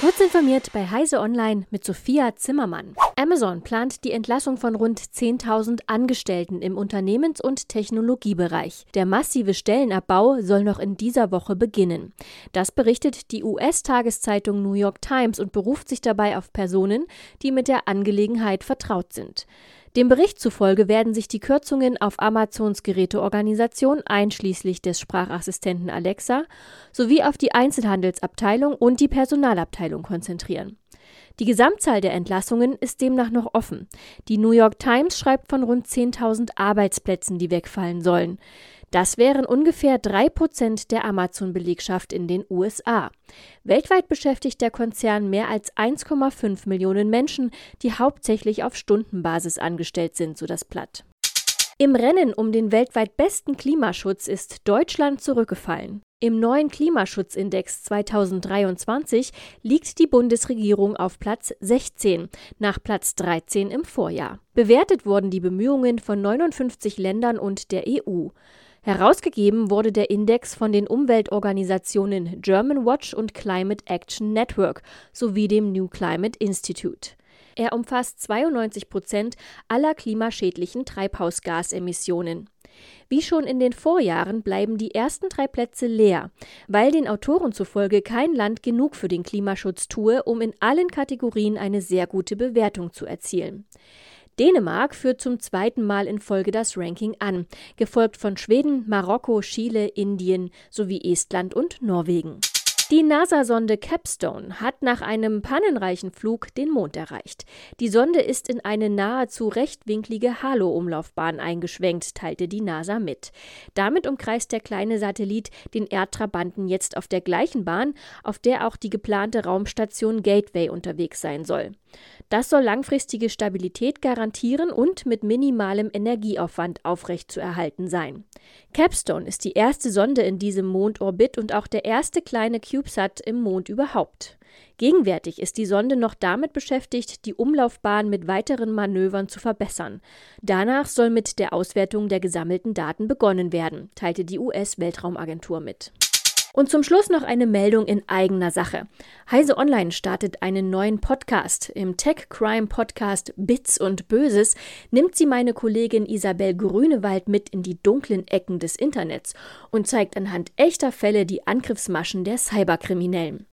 Kurz informiert bei Heise Online mit Sophia Zimmermann. Amazon plant die Entlassung von rund 10.000 Angestellten im Unternehmens- und Technologiebereich. Der massive Stellenabbau soll noch in dieser Woche beginnen. Das berichtet die US-Tageszeitung New York Times und beruft sich dabei auf Personen, die mit der Angelegenheit vertraut sind. Dem Bericht zufolge werden sich die Kürzungen auf Amazons Geräteorganisation einschließlich des Sprachassistenten Alexa sowie auf die Einzelhandelsabteilung und die Personalabteilung konzentrieren. Die Gesamtzahl der Entlassungen ist demnach noch offen. Die New York Times schreibt von rund 10.000 Arbeitsplätzen, die wegfallen sollen. Das wären ungefähr drei Prozent der Amazon-Belegschaft in den USA. Weltweit beschäftigt der Konzern mehr als 1,5 Millionen Menschen, die hauptsächlich auf Stundenbasis angestellt sind, so das Blatt. Im Rennen um den weltweit besten Klimaschutz ist Deutschland zurückgefallen. Im neuen Klimaschutzindex 2023 liegt die Bundesregierung auf Platz 16, nach Platz 13 im Vorjahr. Bewertet wurden die Bemühungen von 59 Ländern und der EU. Herausgegeben wurde der Index von den Umweltorganisationen German Watch und Climate Action Network sowie dem New Climate Institute. Er umfasst 92 Prozent aller klimaschädlichen Treibhausgasemissionen. Wie schon in den Vorjahren bleiben die ersten drei Plätze leer, weil den Autoren zufolge kein Land genug für den Klimaschutz tue, um in allen Kategorien eine sehr gute Bewertung zu erzielen. Dänemark führt zum zweiten Mal in Folge das Ranking an, gefolgt von Schweden, Marokko, Chile, Indien sowie Estland und Norwegen. Die NASA-Sonde Capstone hat nach einem pannenreichen Flug den Mond erreicht. Die Sonde ist in eine nahezu rechtwinklige Halo-Umlaufbahn eingeschwenkt, teilte die NASA mit. Damit umkreist der kleine Satellit den Erdtrabanten jetzt auf der gleichen Bahn, auf der auch die geplante Raumstation Gateway unterwegs sein soll. Das soll langfristige Stabilität garantieren und mit minimalem Energieaufwand aufrechtzuerhalten sein. Capstone ist die erste Sonde in diesem Mondorbit und auch der erste kleine CubeSat im Mond überhaupt. Gegenwärtig ist die Sonde noch damit beschäftigt, die Umlaufbahn mit weiteren Manövern zu verbessern. Danach soll mit der Auswertung der gesammelten Daten begonnen werden, teilte die US-Weltraumagentur mit. Und zum Schluss noch eine Meldung in eigener Sache. Heise Online startet einen neuen Podcast. Im Tech Crime Podcast Bits und Böses nimmt sie meine Kollegin Isabel Grünewald mit in die dunklen Ecken des Internets und zeigt anhand echter Fälle die Angriffsmaschen der Cyberkriminellen.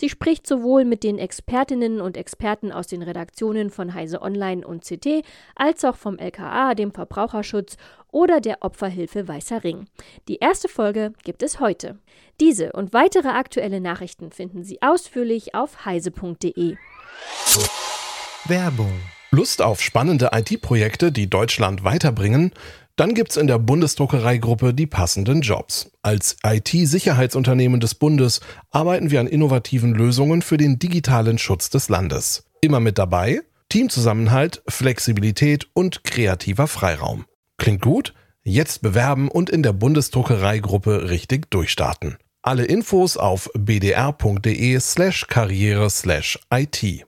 Sie spricht sowohl mit den Expertinnen und Experten aus den Redaktionen von Heise Online und CT als auch vom LKA, dem Verbraucherschutz oder der Opferhilfe Weißer Ring. Die erste Folge gibt es heute. Diese und weitere aktuelle Nachrichten finden Sie ausführlich auf heise.de. Werbung. Lust auf spannende IT-Projekte, die Deutschland weiterbringen? Dann gibt's in der Bundesdruckereigruppe die passenden Jobs. Als IT-Sicherheitsunternehmen des Bundes arbeiten wir an innovativen Lösungen für den digitalen Schutz des Landes. Immer mit dabei Teamzusammenhalt, Flexibilität und kreativer Freiraum. Klingt gut? Jetzt bewerben und in der Bundesdruckereigruppe richtig durchstarten. Alle Infos auf bdr.de slash karriere slash IT.